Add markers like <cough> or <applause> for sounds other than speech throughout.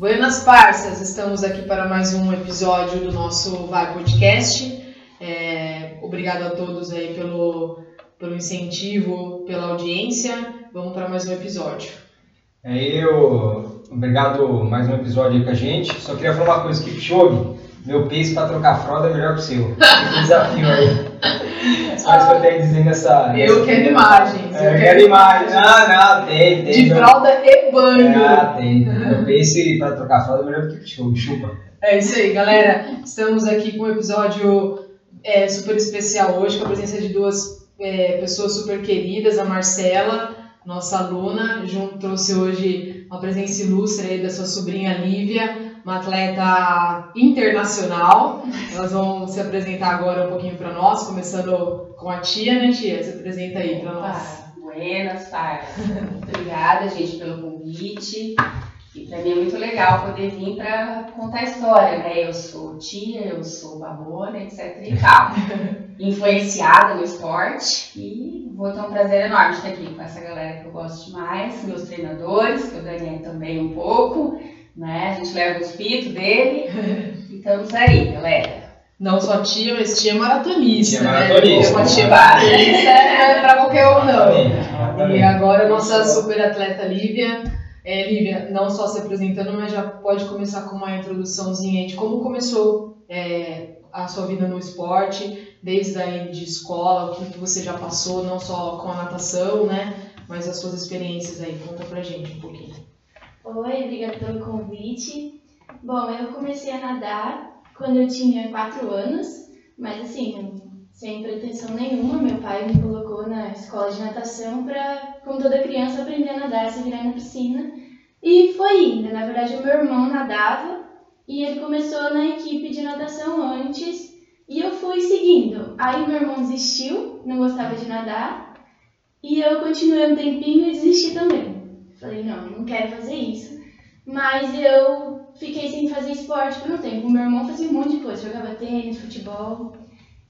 Buenas parças, estamos aqui para mais um episódio do nosso Vai Podcast. É, obrigado a todos aí pelo, pelo incentivo, pela audiência. Vamos para mais um episódio. É, eu, obrigado mais um episódio aí com a gente. Só queria falar uma coisa, Kipchoge, meu pace para trocar fralda é melhor que o seu. <laughs> Que desafio aí. Só isso que eu tenho dizer nessa... Eu quero imagens. É, eu quero imagens. Não, não, tem, tem. De fralda e banho. Ah, tem. Meu pace para trocar fralda é melhor que o Kipchoge, chupa. É isso aí, galera. Estamos aqui com um episódio é, super especial hoje, com a presença de duas é, pessoas super queridas, a Marcela, nossa aluna, junto trouxe hoje uma presença ilustre aí da sua sobrinha Lívia, uma atleta internacional. Elas vão se apresentar agora um pouquinho para nós, começando com a tia, né, tia? Se apresenta aí para nós. Buenas tardes. <laughs> Obrigada, gente, pelo convite. E para mim é muito legal poder vir para contar a história, né? Eu sou tia, eu sou babona, etc e tal. <laughs> Influenciada no esporte e vou ter um prazer enorme estar aqui com essa galera que eu gosto demais, meus treinadores, que eu ganhei também um pouco, né? Gente leva o espírito dele e estamos aí, galera. Não só tia, mas tia maratonista, Tia né? maratonista. Uma tia maratonista não é para qualquer um, não. E agora a nossa super atleta Lívia. É, Lívia, não só se apresentando, mas já pode começar com uma introduçãozinha de como começou é, a sua vida no esporte, desde aí de escola, o que que você já passou, não só com a natação, né? Mas as suas experiências aí. Conta pra gente um pouquinho. Oi, obrigada pelo convite. Bom, eu comecei a nadar quando eu tinha 4 anos, mas assim, sem pretensão nenhuma. Meu pai me colocou na escola de natação para, como toda criança, aprender a nadar, se virar na piscina. E foi indo. Na verdade, o meu irmão nadava e ele começou na equipe de natação antes e eu fui seguindo. Aí meu irmão desistiu, não gostava de nadar e eu continuei um tempinho e desisti também. Falei, não, não quero fazer isso. Mas eu fiquei sem fazer esporte por um tempo. Meu irmão fazia um monte de coisa, jogava tênis, futebol.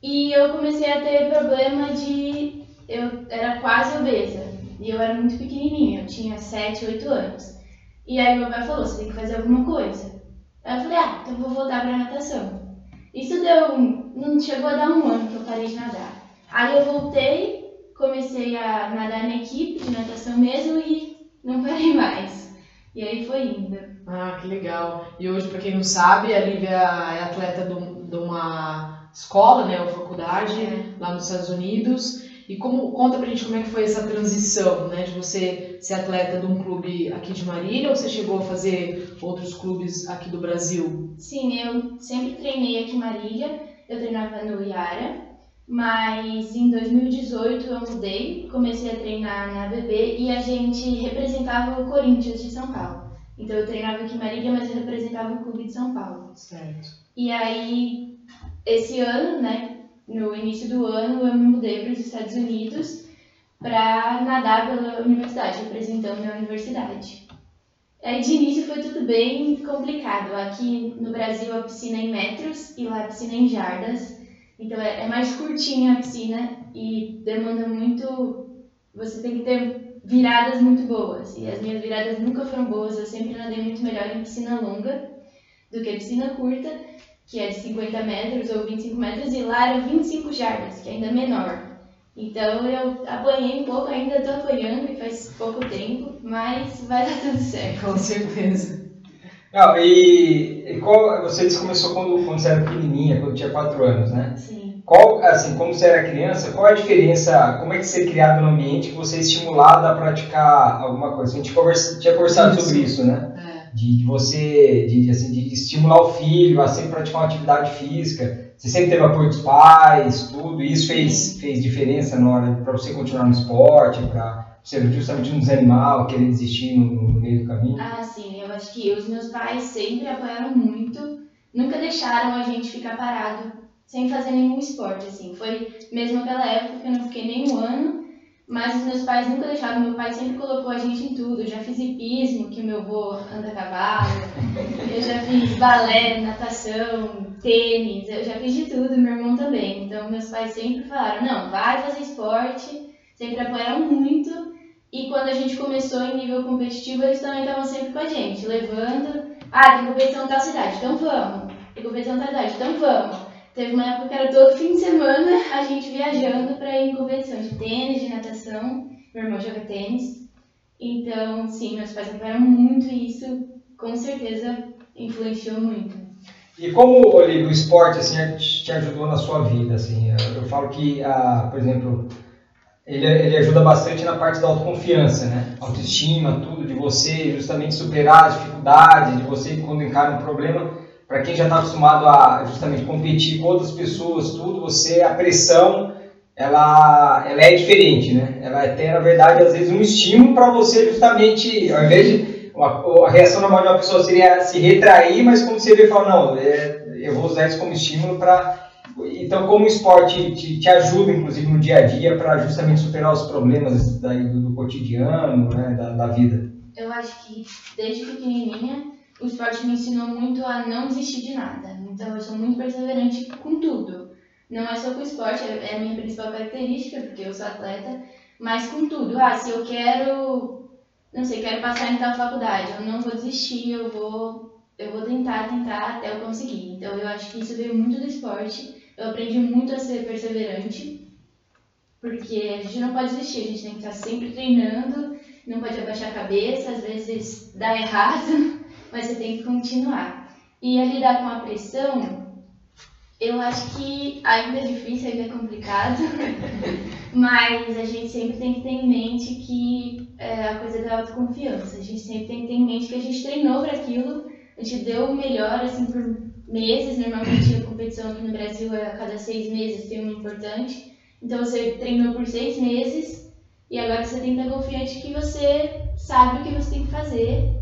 E eu comecei a ter problema de. Eu era quase obesa. E eu era muito pequenininha, eu tinha 7, 8 anos. E aí meu pai falou: você tem que fazer alguma coisa. Aí eu falei: ah, então vou voltar pra natação. Isso deu. Não chegou a dar um ano que eu parei de nadar. Aí eu voltei, comecei a nadar na equipe de natação mesmo e não parei mais. E aí foi indo. Ah, que legal. E hoje, pra quem não sabe, a Lívia é atleta de um- uma escola, né, ou faculdade, lá nos Estados Unidos. E como conta pra gente como é que foi essa transição, né, de você ser atleta de um clube aqui de Marília ou você chegou a fazer outros clubes aqui do Brasil? Sim, eu sempre treinei aqui em Marília, eu treinava no Iara, mas em 2018 eu mudei, comecei a treinar na ABB e a gente representava o Corinthians de São Paulo. Então eu treinava aqui em Marília, mas eu representava o clube de São Paulo. Certo. E aí, esse ano, né, no início do ano, eu me mudei para os Estados Unidos para nadar pela universidade, representando a universidade. Aí de início foi tudo bem complicado. Aqui no Brasil a piscina é em metros e lá a piscina é em jardas. Então é, é mais curtinha a piscina e demanda muito. Você tem que ter viradas muito boas. E as minhas viradas nunca foram boas. Eu sempre nadei muito melhor em piscina longa do que piscina curta, que é de 50 metros ou 25 metros, e lá era 25 jardas, que é ainda menor. Então eu apanhei um pouco, ainda estou apanhando e faz pouco tempo, mas vai dar tudo certo. Com certeza. Não, e, e qual, você disse que começou quando, quando você era pequenininha, quando tinha 4 anos, né? Sim. Qual, assim, como você era criança, qual a diferença, como é que ser criado no ambiente que você é estimulado a praticar alguma coisa? A gente conversa, tinha conversado Isso. sobre isso, né? É. De, de você, de, assim, de estimular o filho a sempre praticar uma atividade física. Você sempre teve apoio dos pais, tudo. E isso fez, fez diferença na hora para você continuar no esporte, para você justamente não desanimar ou querer desistir no, no meio do caminho? Ah, sim, eu acho que os meus pais sempre apoiaram muito, nunca deixaram a gente ficar parado sem fazer nenhum esporte, assim. Foi mesmo aquela época que eu não fiquei nem um ano, mas os meus pais nunca deixaram. Meu pai sempre colocou a gente em tudo. Eu já fiz hipismo, que meu avô anda a cavalo, eu já fiz balé, natação, tênis, eu já fiz de tudo, meu irmão também. Então, meus pais sempre falaram: não, vai fazer esporte, sempre apoiaram muito. E quando a gente começou em nível competitivo, eles também estavam sempre com a gente, levando. Ah, tem competição tal cidade, então vamos. Tem competição tal cidade, então vamos. Teve uma época que era todo fim de semana a gente viajando para ir em competição de tênis, de natação. Meu irmão joga tênis. Então, sim, meus pais apoiaram muito e isso com certeza influenciou muito. E como Olívio, o esporte assim, te ajudou na sua vida? Assim? Eu falo que, ah, por exemplo, ele, ele ajuda bastante na parte da autoconfiança, né? Autoestima, tudo, de você justamente superar as dificuldades, de você quando encara um problema, para quem já está acostumado a justamente competir com outras pessoas, tudo, você, a pressão, ela, ela é diferente, né? Ela tem, na verdade, às vezes um estímulo para você justamente, ao invés de, uma, a reação normal de uma pessoa seria se retrair, mas como você vê, fala, não, é, eu vou usar isso como estímulo para então, como o esporte te, te, ajuda, inclusive, no dia a dia para justamente superar os problemas daí do, do cotidiano, né, da, da, vida? Eu acho que desde pequenininha o esporte me ensinou muito a não desistir de nada. Então, eu sou muito perseverante com tudo. Não é só com o esporte, é, é a minha principal característica, porque eu sou atleta, mas com tudo. Ah, se eu quero, não sei, quero passar em tal faculdade, eu não vou desistir, eu vou eu vou tentar, tentar até eu conseguir. Então eu acho que isso veio muito do esporte eu aprendi muito a ser perseverante, porque a gente não pode desistir, a gente tem que estar sempre treinando, não pode abaixar a cabeça, às vezes dá errado, <laughs> mas você tem que continuar. E a lidar com a pressão, eu acho que ainda é difícil, ainda é complicado, <laughs> mas a gente sempre tem que ter em mente que é a coisa da autoconfiança. A gente sempre tem que ter em mente que a gente treinou para aquilo, a gente deu o melhor, assim, por meses. Normalmente a competição aqui no Brasil é a cada seis meses tem uma importante. Então você treinou por seis meses e agora você tem que estar confiante que você sabe o que você tem que fazer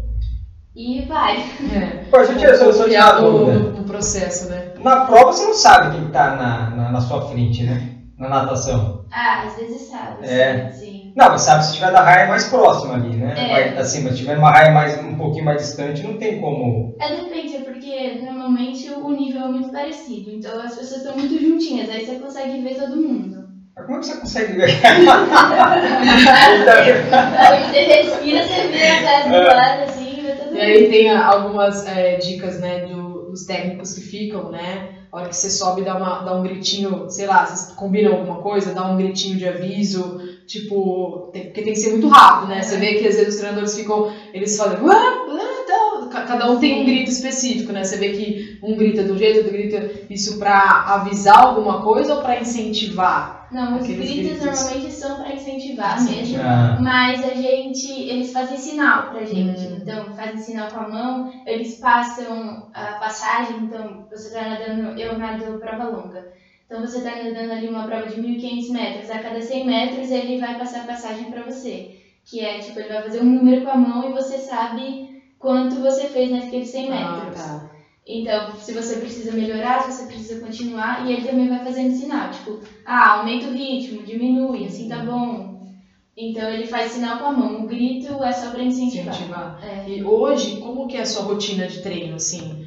e vai. É. Pô, deixa eu tirar só tirar no, no processo, né? Na prova você não sabe quem está na, na, na sua frente, né? Na natação. Ah, às vezes sabe. É. Sim. Não, mas sabe se tiver da raia mais próxima ali, né? É. assim, mas se tiver uma raia mais, um pouquinho mais distante, não tem como. É, depende, é porque normalmente o nível é muito parecido. Então as pessoas estão muito juntinhas, aí você consegue ver todo mundo. Mas como é que você consegue ver? <laughs> aí você respira, você vê a casa do é. lado, assim, vê todo mundo. E aí tem algumas é, dicas, né, do, dos técnicos que ficam, né? A hora que você sobe, dá, uma, dá um gritinho, sei lá, vocês combinam alguma coisa, dá um gritinho de aviso, tipo, tem, porque tem que ser muito rápido, né? Você vê que às vezes os treinadores ficam, eles falam, cada um tem um grito específico, né? Você vê que um grita de um jeito, outro grita isso para avisar alguma coisa ou para incentivar? Não, os gritos, gritos, normalmente são para incentivar mesmo, ah. mas a gente, eles fazem sinal pra gente. Hum. Então, fazem sinal com a mão, eles passam a passagem, então você tá nadando, eu nado prova longa. Então você tá nadando ali uma prova de 1500 metros, a cada 100 metros ele vai passar a passagem para você, que é tipo, ele vai fazer um número com a mão e você sabe quanto você fez naqueles 100 ah, metros. Ah, tá. Então, se você precisa melhorar, se você precisa continuar, e ele também vai fazendo sinal, tipo, ah, aumenta o ritmo, diminui, assim tá bom. Então ele faz sinal com a mão. O grito é só para incentivar. incentivar. É. E hoje, como que é a sua rotina de treino, assim?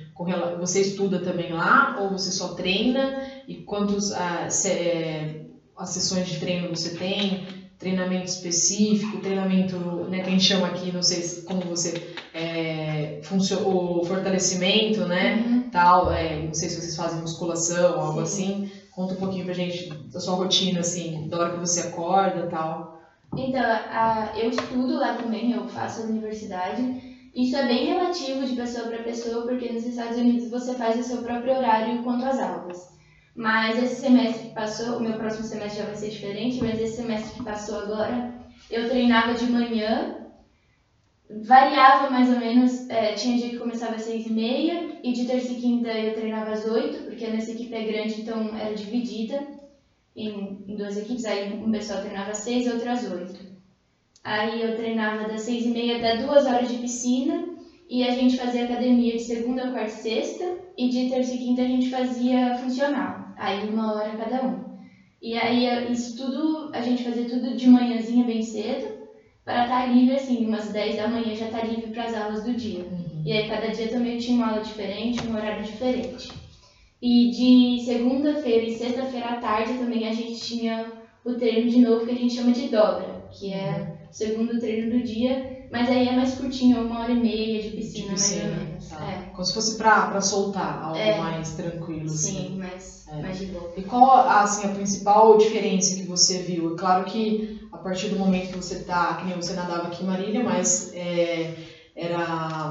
Você estuda também lá ou você só treina? E quantos ah, se, é, as sessões de treino você tem? Treinamento específico, treinamento, né, que a gente chama aqui, não sei como você é, o fortalecimento, né? Uhum. Tal, é, não sei se vocês fazem musculação, algo assim. Conta um pouquinho pra gente da sua rotina, assim, da hora que você acorda tal. Então, a, eu estudo lá também, eu faço a universidade. Isso é bem relativo de pessoa para pessoa, porque nos Estados Unidos você faz o seu próprio horário quanto às aulas. Mas esse semestre que passou, o meu próximo semestre já vai ser diferente, mas esse semestre que passou agora, eu treinava de manhã variava mais ou menos, é, tinha dia que começava às seis e meia e de terça e quinta eu treinava às oito, porque a nossa equipe é grande, então era dividida em, em duas equipes, aí um pessoal treinava às seis e outro às oito. Aí eu treinava das seis e meia até duas horas de piscina e a gente fazia academia de segunda, quarta e sexta e de terça e quinta a gente fazia funcional, aí uma hora cada um. E aí isso tudo, a gente fazia tudo de manhãzinha bem cedo, para estar tá livre, assim, umas 10 da manhã já estar tá livre para as aulas do dia. Uhum. E aí cada dia também tinha uma aula diferente, um horário diferente. E de segunda-feira e sexta-feira à tarde também a gente tinha o treino de novo que a gente chama de dobra, que é o segundo treino do dia, Mas aí é mais curtinho, uma hora e meia de De piscina, piscina. mais ou menos. Tá. É. Como se fosse pra, pra soltar, algo É. mais tranquilo, assim. Sim, mais, É. mais de boa. E qual assim, a principal diferença que você viu? É claro que a partir do momento que você tá, que nem você nadava aqui em Marília, mas é, era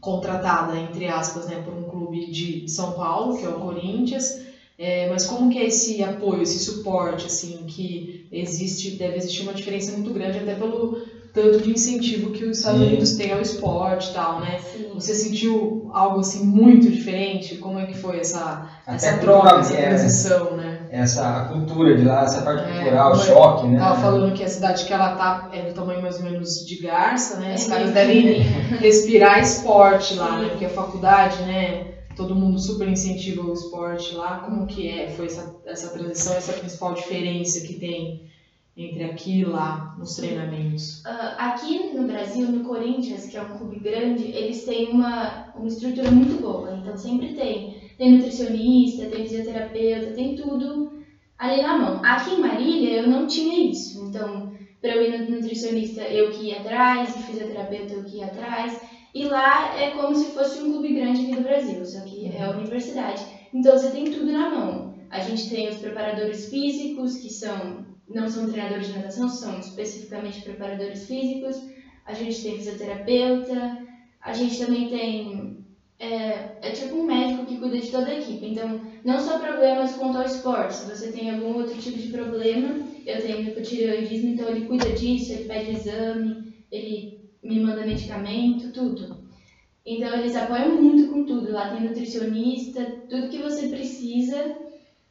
contratada, entre aspas, né, por um clube de São Paulo, que é o Corinthians. É, mas como que é esse apoio, esse suporte, assim, que existe, deve existir uma diferença muito grande, até pelo tanto de incentivo que os Estados Sim. Unidos têm ao esporte e tal, né? Sim. Você sentiu algo assim muito diferente? Como é que foi essa, essa Até troca, troca, essa é, transição, né? essa cultura de lá, essa parte É, cultural, é- choque, né? Tava falando que a cidade que ela tá é do tamanho mais ou menos de Garça, né? Os É caras devem <laughs> respirar esporte lá, né? Porque a faculdade, né? Todo mundo super incentiva o esporte lá. Como que é? Foi essa, essa transição, essa principal diferença que tem entre aqui e lá nos treinamentos? Ah, aqui no Brasil, no Corinthians, que é um clube grande, eles têm uma, uma estrutura muito boa. Então sempre tem. Tem nutricionista, tem fisioterapeuta, tem tudo ali na mão. Aqui em Marília eu não tinha isso. Então, para eu ir no nutricionista, eu que ia atrás, fisioterapeuta eu que ia atrás. E lá é como se fosse um clube grande aqui do Brasil, só que é a universidade. Então você tem tudo na mão. A gente tem os preparadores físicos, que são não são treinadores de natação, são especificamente preparadores físicos. A gente tem fisioterapeuta. A gente também tem. É, é tipo um médico que cuida de toda a equipe. Então, não só problemas quanto ao esporte. Se você tem algum outro tipo de problema, eu tenho hipotireoidismo, então ele cuida disso, ele pede exame, ele me manda medicamento, tudo. Então, eles apoiam muito com tudo. Lá tem nutricionista, tudo que você precisa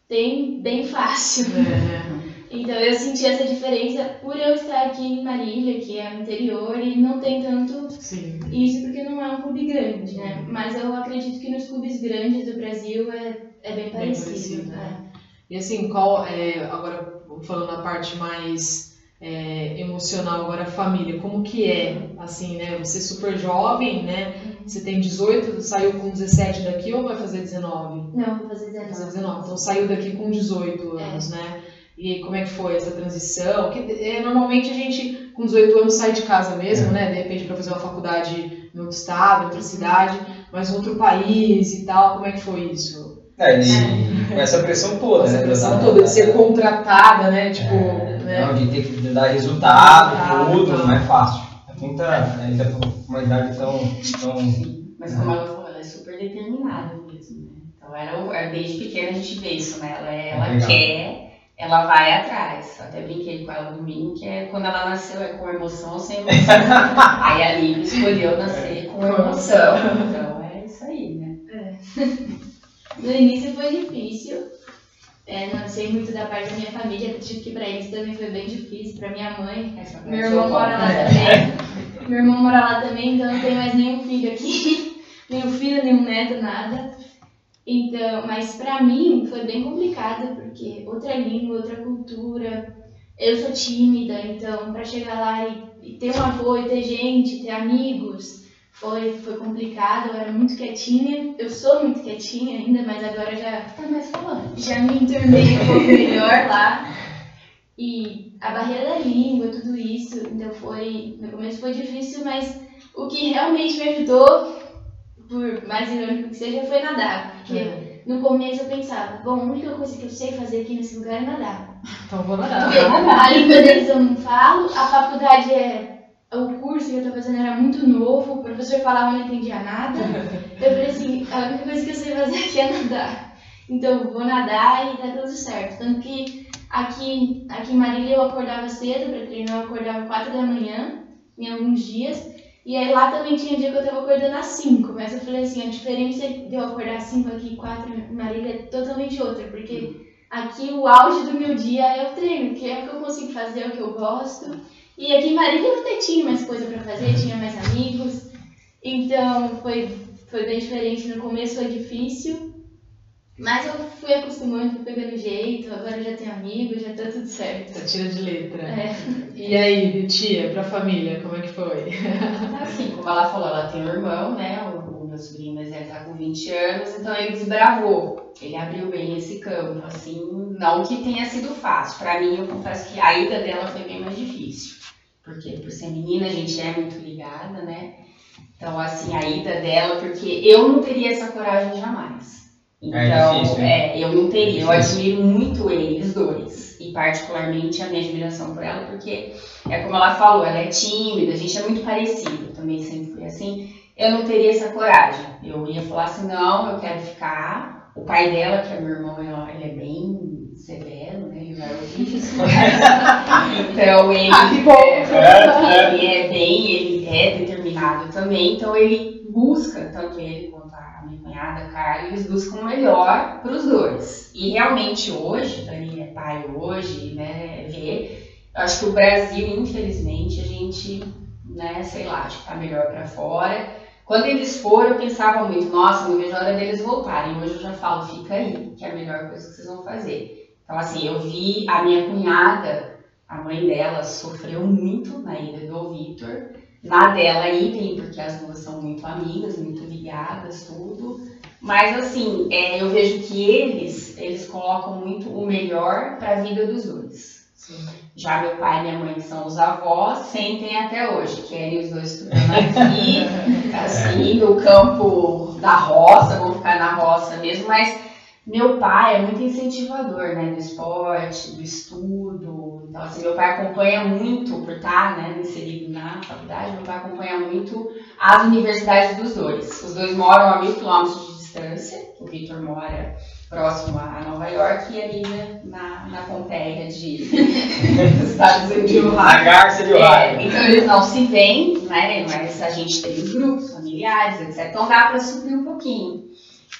tem bem fácil. É, Então eu senti essa diferença por eu estar aqui em Marília, que é o interior, e não tem tanto sim. isso porque não é um clube grande, né? Mas eu acredito que nos clubes grandes do Brasil é, é bem parecido. parecido, né? né? E assim, qual é, agora falando a parte mais é, emocional, agora a família, como que é, assim, né? Você é super jovem, né? Você tem 18, saiu com 17 daqui ou vai fazer 19? Não, vou fazer Vai fazer 19. 19, então saiu daqui com 18 anos, né? E como é que foi essa transição? Que, é, normalmente a gente, com 18 anos, sai de casa mesmo, né? De repente para fazer uma faculdade em outro estado, em outra cidade, mas em outro país e tal. Como é que foi isso? É, e com essa pressão toda, Essa né? pressão Da- toda de ser da- contratada, né? Tipo, É, né? Não, de ter que dar resultado, Resultado, tudo, não é fácil. É muita, ainda com uma idade tão, tão Mas como ela falou, ela é super determinada mesmo, né? Então era, desde pequena a gente vê isso, né? Ela, é- ela Legal. quer, ela vai atrás. Até brinquei com ela domingo, que é quando ela nasceu é com emoção ou sem emoção. <laughs> aí a Lívia escolheu nascer com emoção. Então é isso aí, né? <laughs> No início foi difícil. É, não sei muito da parte da minha família, acredito que pra eles também foi bem difícil. Pra minha mãe, Essa Meu irmão mora lá também. Meu irmão mora lá também, então não tem mais nenhum filho aqui. <laughs> nenhum filho, nenhum neto, nada. Então, mas pra mim foi bem complicado, porque outra língua, outra cultura. Eu sou tímida, então pra chegar lá e, e ter um apoio, ter gente, ter amigos, foi, foi complicado. Eu era muito quietinha. Eu sou muito quietinha ainda, mas agora já Tá mais falando. já me enturmei um pouco <laughs> melhor lá. E a barreira da língua, tudo isso, então foi. No começo foi difícil, mas o que realmente me ajudou, por mais irônico que seja, foi nadar. Porque É. no começo eu pensava, bom, a única coisa que eu sei fazer aqui nesse lugar é nadar. Então vou nadar. Porque a língua deles eu não falo, a faculdade é. O curso que eu tô fazendo era muito novo, o professor falava e não entendia nada. Eu falei assim, a única coisa que eu sei fazer aqui é nadar. Então vou nadar e tá tudo certo. Tanto que aqui, aqui em Marília eu acordava cedo para treinar, eu acordava 4 da manhã em alguns dias. E aí lá também tinha dia que eu tava acordando às 5, mas eu falei assim, a diferença de eu acordar às 5 aqui e 4 em Marília é totalmente outra, porque aqui o auge do meu dia é o treino, que é o que eu consigo fazer, é o que eu gosto. E aqui em Marília eu até tinha mais coisa para fazer, tinha mais amigos. Então foi, foi bem diferente. No começo foi difícil, mas eu fui acostumando, fui pegando jeito. Agora eu já tenho amigos, já tá tudo certo. Tá tira de letra. É. E aí, tia, pra família, como é que foi? Então, assim, <laughs> como ela falou, ela tem um irmão, né? O, o meu sobrinho, mas ele tá com 20 anos, então ele desbravou. Ele abriu bem esse campo, assim, não que tenha sido fácil. Pra mim, eu confesso que a ida dela foi bem mais difícil. Porque por ser menina a gente é muito ligada, né? Então, assim, a ida dela, porque eu não teria essa coragem jamais. Então, É difícil, é, eu não teria. Eu É difícil. admiro muito eles dois. E particularmente a minha admiração por ela, porque é como ela falou, ela é tímida, a gente é muito parecido. Eu também sempre fui assim. Eu não teria essa coragem. Eu ia falar assim, não, eu quero ficar. O pai dela, que é meu irmão, ele é bem severo, né? Então ele. Ah, que bom. é, ele é bem, ele é determinado também, então ele busca, tanto ele quanto a minha cunhada, a Carla, eles buscam o melhor para os dois. E realmente hoje, Dani é pai hoje, né, vê, eu acho que o Brasil, infelizmente, a gente, né, sei lá, acho que tá melhor para fora. Quando eles foram, eu pensava muito, nossa, não vejo a hora deles voltarem. Hoje eu já falo, fica aí, que é a melhor coisa que vocês vão fazer. Então, assim, eu vi a minha cunhada, a mãe dela, sofreu muito na ida do Vitor. Na dela, idem, porque as duas são muito amigas, muito ligadas, tudo. Mas, assim, é, eu vejo que eles, eles colocam muito o melhor para a vida dos dois. Já meu pai e minha mãe, que são os avós, sentem até hoje, querem os dois estudando aqui, <laughs> assim, no campo da roça, vão ficar na roça mesmo, mas meu pai é muito incentivador, né, do esporte, do estudo, então assim, meu pai acompanha muito, por estar, né, inserido na faculdade, meu pai acompanha muito as universidades dos dois. Os dois moram a mil quilômetros de distância, o Victor mora próximo a Nova York e a Lívia na, na Pompeia de <laughs> dos Estados Unidos. A Garça de É, Ohio. então eles não se veem, né? Mas a gente tem os grupos familiares, etc. Então dá para suprir um pouquinho.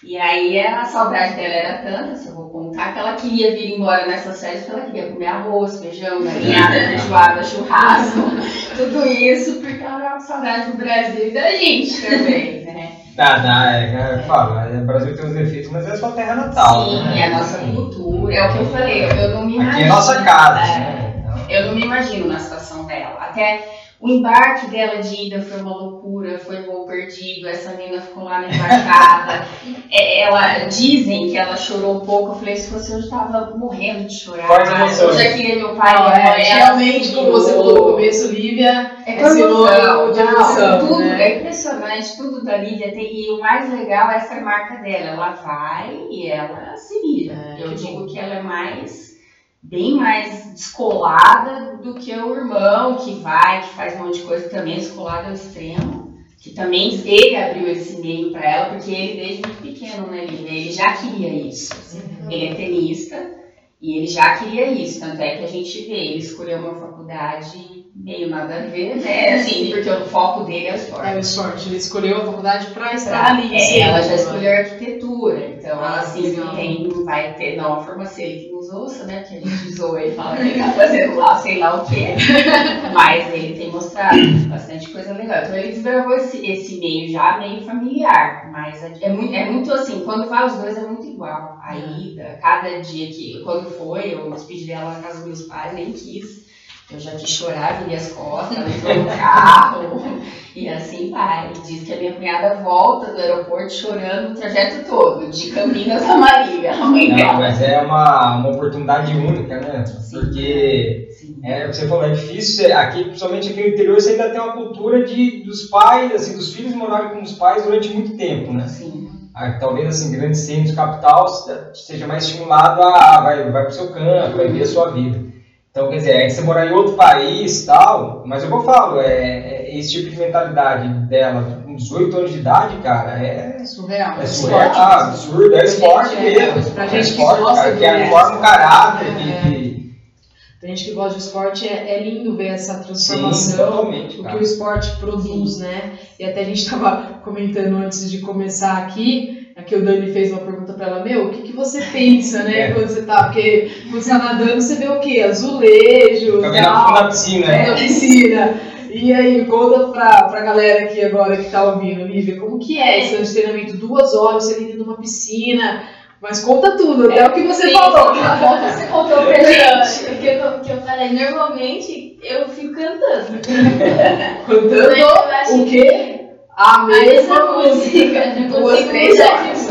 E aí a saudade dela era tanta, se eu vou contar, que ela queria vir embora nessas férias porque ela queria comer arroz, feijão, galinhada, feijoada, churrasco, <laughs> tudo isso, porque ela era com saudade do Brasil e da gente também, né? Dá, dá, é, é, é, o Brasil tem os defeitos, mas é sua terra natal. Sim, né? é a nossa cultura, é o que eu falei, eu, não me imagino. Aqui é nossa casa. É. né? Eu não me imagino na situação dela. Até o embarque dela de ida foi uma loucura, foi voo perdido, essa menina ficou lá na embarcada. <laughs> É, ela, dizem que ela chorou um pouco. Eu falei, se fosse eu, estava morrendo de chorar. Fortes emoções. Eu já queria meu pai. Não, é, realmente, como você falou no começo, Lívia, É é sinônimo emoção, de não, emoção, tudo, né? é impressionante, tudo da Lívia tem, e o mais legal é essa marca dela, ela vai e ela se vira. É, Eu que digo bom. que ela é mais, bem mais descolada do que o irmão que vai, que faz um monte de coisa também descolado ao extremo, que também ele abriu esse meio para ela, porque ele desde muito pequeno, né, Lívia, ele já queria isso. Ele é tenista e ele já queria isso, tanto é que a gente vê, ele escolheu uma faculdade meio nada a ver, né? <laughs> Assim, porque o foco dele é o esporte. É o esporte, ele escolheu a faculdade para estar ali. é, ela já escolheu arquitetura, então Ah, ela assim, legal. tem, vai ter, não a formação, que nos ouça, né? Porque a gente zoa e fala que ele tá fazendo lá, sei lá o quê. Mas ele tem mostrado bastante coisa legal. Então ele desbravou esse, esse meio já meio familiar, mas é, é muito, é muito assim, quando vai os dois é muito igual. A ida, cada dia que, quando foi, eu despedi dela na casa dos meus pais, nem quis. Eu já quis chorar, virei as costas, entrou no carro, e assim vai. Diz que a minha cunhada volta do aeroporto chorando o trajeto todo, de Campinas a Marília, a mãe Não, mas é uma, uma oportunidade única, né? Sim. Porque Sim. é, você falou, é difícil, ser- aqui, principalmente aqui no interior, você ainda tem uma cultura de, dos pais, assim, dos filhos morarem com os pais durante muito tempo, né? Sim. Ah, Talvez assim, grandes centros, capital, seja mais estimulado a, vai, vai pro seu campo, vai ver a sua vida. Então, quer dizer, aí você morar em outro país tal, mas eu vou falo, é, é esse tipo de mentalidade dela, com 18 anos de idade, cara, é, Surreal. é esporte surreal, mesmo. absurdo, é esporte É, mesmo. pra é gente que esporte, gosta cara, que resto. forma o caráter, É. que, que- Tem gente que gosta de esporte, é, é lindo ver essa sim, transformação. totalmente, o que o esporte produz, né? E até a gente estava comentando antes de começar aqui, aqui o Dani fez uma pergunta para ela, meu, o que, que você pensa, né, É. quando você tá, porque quando você tá nadando, você vê o quê? Azulejo, tal, na piscina, é, né? na piscina. E aí, conta pra, pra galera aqui agora que tá ouvindo, Lívia, como que é esse ano de treinamento? Duas horas, você dentro de uma piscina, mas conta tudo, até o que você Sim, falou. conta, você contou pra gente. O que eu, que eu falei, normalmente eu fico cantando. Cantando eu o quê? A A mesma música. Duas, consigo três horas.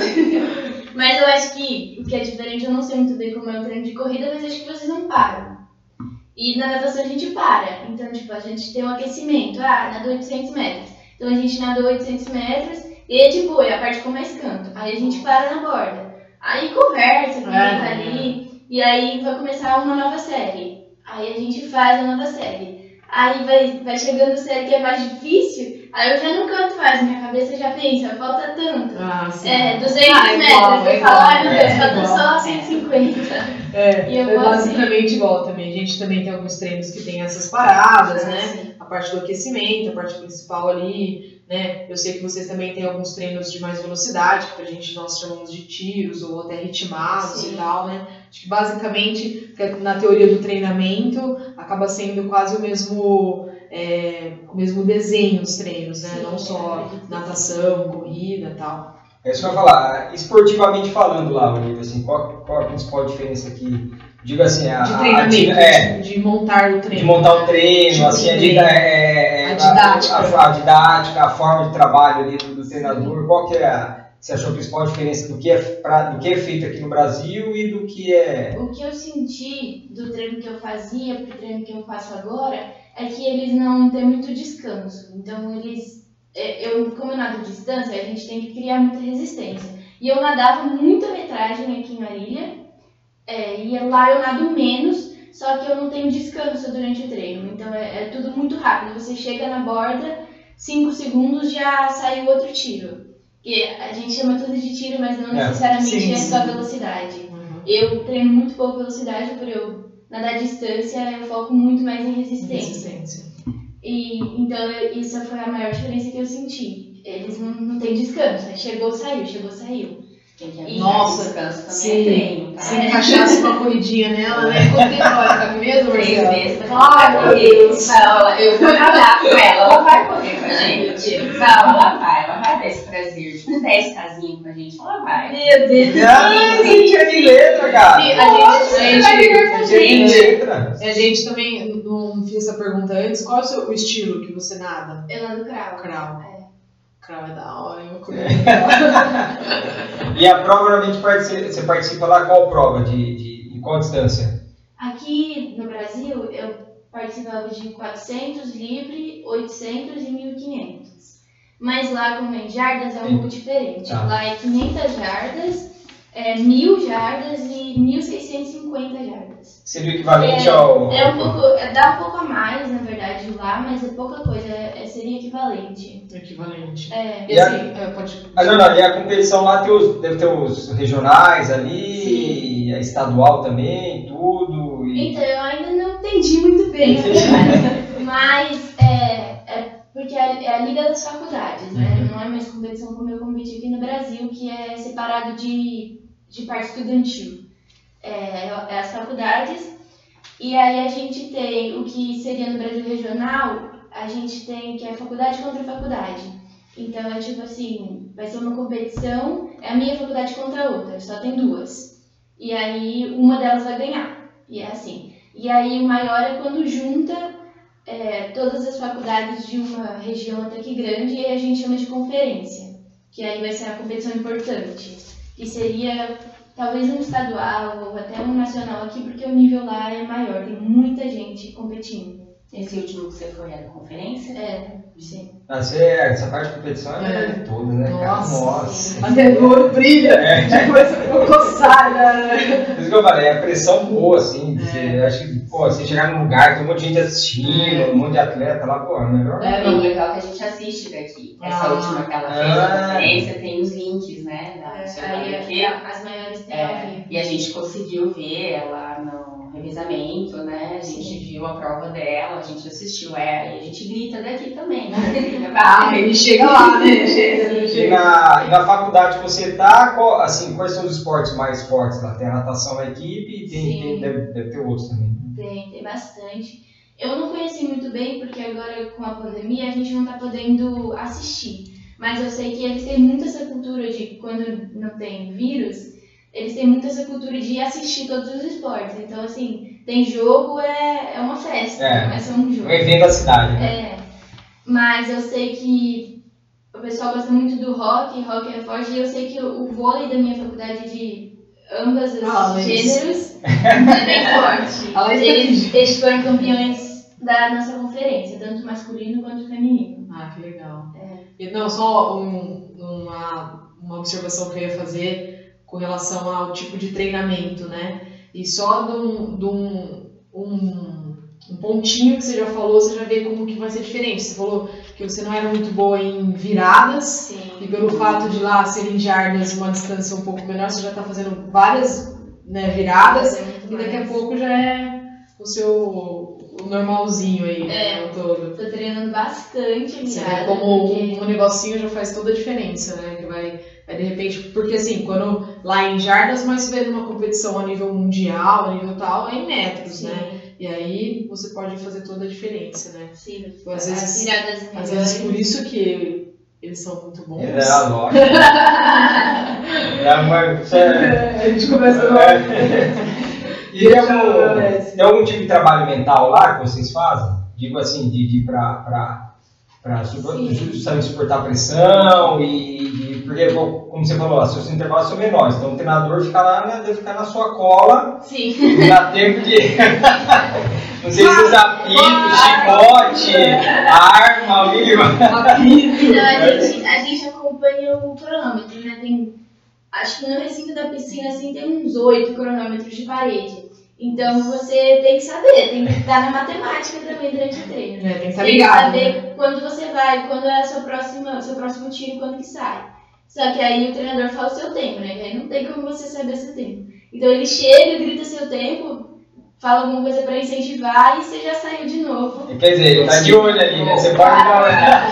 Mas eu acho que o que é diferente, eu não sei muito bem como é o treino de corrida, mas acho que vocês não param. E na natação a gente para. Então, tipo, a gente tem um aquecimento. Ah, nadou 800 metros. Então a gente nadou 800 metros e boa, é a parte com mais canto. Aí a gente para na borda. Aí conversa com quem tá ali. E aí vai começar uma nova série. Aí a gente faz a nova série. Aí vai, vai chegando série que é mais difícil. Aí eu já não canto mais, minha cabeça já pensa, falta tanto. Ah, sim. É, 200 Ah, é metros. igual, eu falo, ai meu. Deus, É falta só 150. É, E eu é vou assim. basicamente igual também. A gente também tem alguns treinos que tem essas paradas, né? Assim. A parte do aquecimento, a parte principal ali, né? Eu sei que vocês também têm alguns treinos de mais velocidade, que pra gente nós chamamos de tiros ou até ritmados Sim. e tal, né? Acho que basicamente, que na teoria do treinamento, acaba sendo quase o mesmo, é, o mesmo desenho dos treinos, né? Sim, Não só que natação, corrida e tal. É isso que eu ia falar. Esportivamente falando lá, Olivia, assim, qual, qual a principal diferença aqui? Digo assim, a, De a- a treinamento, di- é, de, montar o treino. de montar o treino, assim, a, treino. é, é, A didática. A, a didática, a forma de trabalho ali do, do treinador, qual que é a, você achou a principal diferença do que, é, pra, do que é feito aqui no Brasil e do que é... O que eu senti do treino que eu fazia pro treino que eu faço agora é que eles não têm muito descanso. Então eles. é, Eu, como eu nado distância, a gente tem que criar muita resistência. E eu nadava muita metragem aqui em Marília. É, e lá eu nado menos, só que eu não tenho descanso durante o treino. Então é, é tudo muito rápido. Você chega na borda, 5 segundos já saiu outro tiro. Que a gente chama tudo de tiro, mas não É, necessariamente sim, é sim. só velocidade. Uhum. Eu treino muito pouco velocidade por eu nadar distância, eu foco muito mais em resistência. Resistência. E então eu- isso foi a maior diferença que eu senti. Eles não, não têm descanso, né? Chegou, saiu, chegou, saiu. E- Nossa, Nossa, descanso também sim. é treino, tá? Se encaixasse uma corridinha nela, né? Quanto tempo ela ficar mesmo, Três vai correr. Ela- eu vou nadar com ela, ela vai correr com a gente. Ela vai, ela vai esse prazer. Tipo, 10 casinhos com a gente, ela vai. Meu Deus! Ah, você tinha de letra, cara! A gente, a Você vai gente, viver com a gente. letra! a gente também não fiz essa pergunta antes. Qual é o, seu, o estilo que você nada? Eu nado cravo. Cravo. É. Cravo é da hora? Uma <laughs> coisa E a prova, normalmente, participa, você participa lá qual prova? De, de, em qual distância? Aqui no Brasil, eu participava de 400 livre, 800 e 1500. Mas lá, como é em jardas, é um pouco diferente. Tá. Lá é 500 jardas, é 1000 jardas e 1650 jardas. Seria o equivalente ao... É um pouco, é, dá um pouco a mais, na verdade, lá, mas é pouca coisa, é, é- seria equivalente. equivalente. É, E E a- assim, é, pode. Ah, não, não, e a competição lá tem os, deve ter os regionais ali, a estadual também, tudo. E... Então, eu ainda não entendi muito bem, mas é, é porque é, é a Liga das Faculdades, né? Uhum. Não é mais competição como eu competi aqui no Brasil, que é separado de, de parte estudantil. É, é as faculdades. E aí a gente tem o que seria no Brasil regional, a gente tem que é faculdade contra faculdade. Então é tipo assim, vai ser uma competição, é a minha faculdade contra a outra, só tem duas. E aí uma delas vai ganhar. E é assim. E aí o maior é quando junta é, todas as faculdades de uma região até que grande e a gente chama de conferência. Que aí vai ser a competição importante. Que seria talvez um estadual ou até um nacional aqui, porque o nível lá é maior, tem muita gente competindo. Esse último que você foi era conferência? É, sim. Ah, você- essa parte de competição é, É. de toda, né, cara? Nossa. Nossa. Até o olho brilha. Depois eu vou coçar, né? Por isso que eu falei, é a pressão boa, assim. É. Acho que, pô, você chegar num lugar, tem um monte de gente assistindo, um monte de atleta lá, pô, é melhor. É, o legal é que a gente assiste daqui. Essa Ah. última que ela fez Ah. a conferência tem os links, né? Da, Aí do é- quê. as maiores É, e a gente conseguiu ver ela revezamento, né? A gente viu a prova dela, a gente assistiu ela e a gente grita daqui também, né? <laughs> Ah, ele chega lá, né? Chega, E chega. na, e na faculdade que você tá, qual- assim, quais são os esportes mais fortes lá? Tem a natação na equipe e tem, Sim. tem- deve, deve ter outros também. né? Tem, tem bastante. Eu não conheci muito bem, porque agora com a pandemia a gente não tá podendo assistir. Mas eu sei que eles têm muito essa cultura de, quando não tem vírus, eles têm muito essa cultura de assistir todos os esportes. Então, assim, tem jogo, é, é uma festa, É. não é um jogo. Um evento da cidade, né? É, mas eu sei que o pessoal gosta muito do rock, rock é forte, e eu sei que o, vôlei da minha faculdade de ambas os mas- gêneros <laughs> é bem forte. <laughs> Eles, eles foram campeões da nossa conferência, tanto masculino quanto feminino. Ah, que legal. É. E, não, só um- uma, uma observação que eu ia fazer com relação ao tipo de treinamento, né? E só de um, um, um, pontinho que você já falou, você já vê como que vai ser diferente. Você falou que você não era muito boa em viradas, Sim. e pelo fato de lá serem jardas uma distância um pouco menor, você já está fazendo várias né, viradas, e daqui a pouco já é o seu o normalzinho aí, É. né, o todo. Tô treinando bastante Você virada, vê como porque- um negocinho já faz toda a diferença, né? Que vai, vai de repente, porque assim, quando lá em jardas, mas você vê numa competição a nível mundial, a nível tal, é em metros, Sim, né? E aí você pode fazer toda a diferença, né? sim. Às As vezes- Às vezes por isso que eles são muito bons. É, lógico. É uma- você- a gente começa É. E tem algum, tem algum tipo de trabalho mental lá que vocês fazem? Digo assim, de, de para Sim. justamente suportar pressão e, e- porque, bom, como você falou, os seus intervalos são menores, então o treinador fica lá, né, deve ficar na sua cola, Sim. não dá tempo de. <laughs> não sei se usa apito, chicote, arma, mínima. Então <laughs> a gente, a gente acompanha o cronômetro, né? Tem, acho que no recinto da piscina assim tem uns oito cronômetros de parede. Então você tem que saber, tem que estar na matemática também durante o treino. É, tem que estar Tem que ligado. né? saber quando você vai, quando é a sua próxima, seu próximo tiro, quando que sai. Só que aí o treinador fala o seu tempo, né? Que aí não tem como você saber seu tempo. Então ele chega, grita seu tempo, fala alguma coisa pra incentivar e você já saiu de novo. Quer dizer, ele tá de olho ali, né? Você pode dar.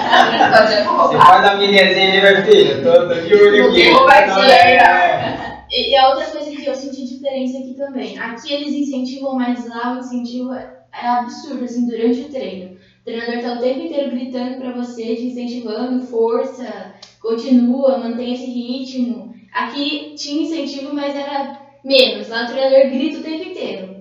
<laughs> Pode Você roubar. faz a miniazinha ali, vai filho, tô, tô de olho aqui. Não vai Não, ser. E a outra coisa que eu senti diferença aqui também. Aqui eles incentivam, mas lá o incentivo é é absurdo, assim, durante o treino. O treinador tá o tempo inteiro gritando pra você, te incentivando, força, continua, mantém esse ritmo. Aqui tinha incentivo, mas era menos. Lá o treinador grita o tempo inteiro.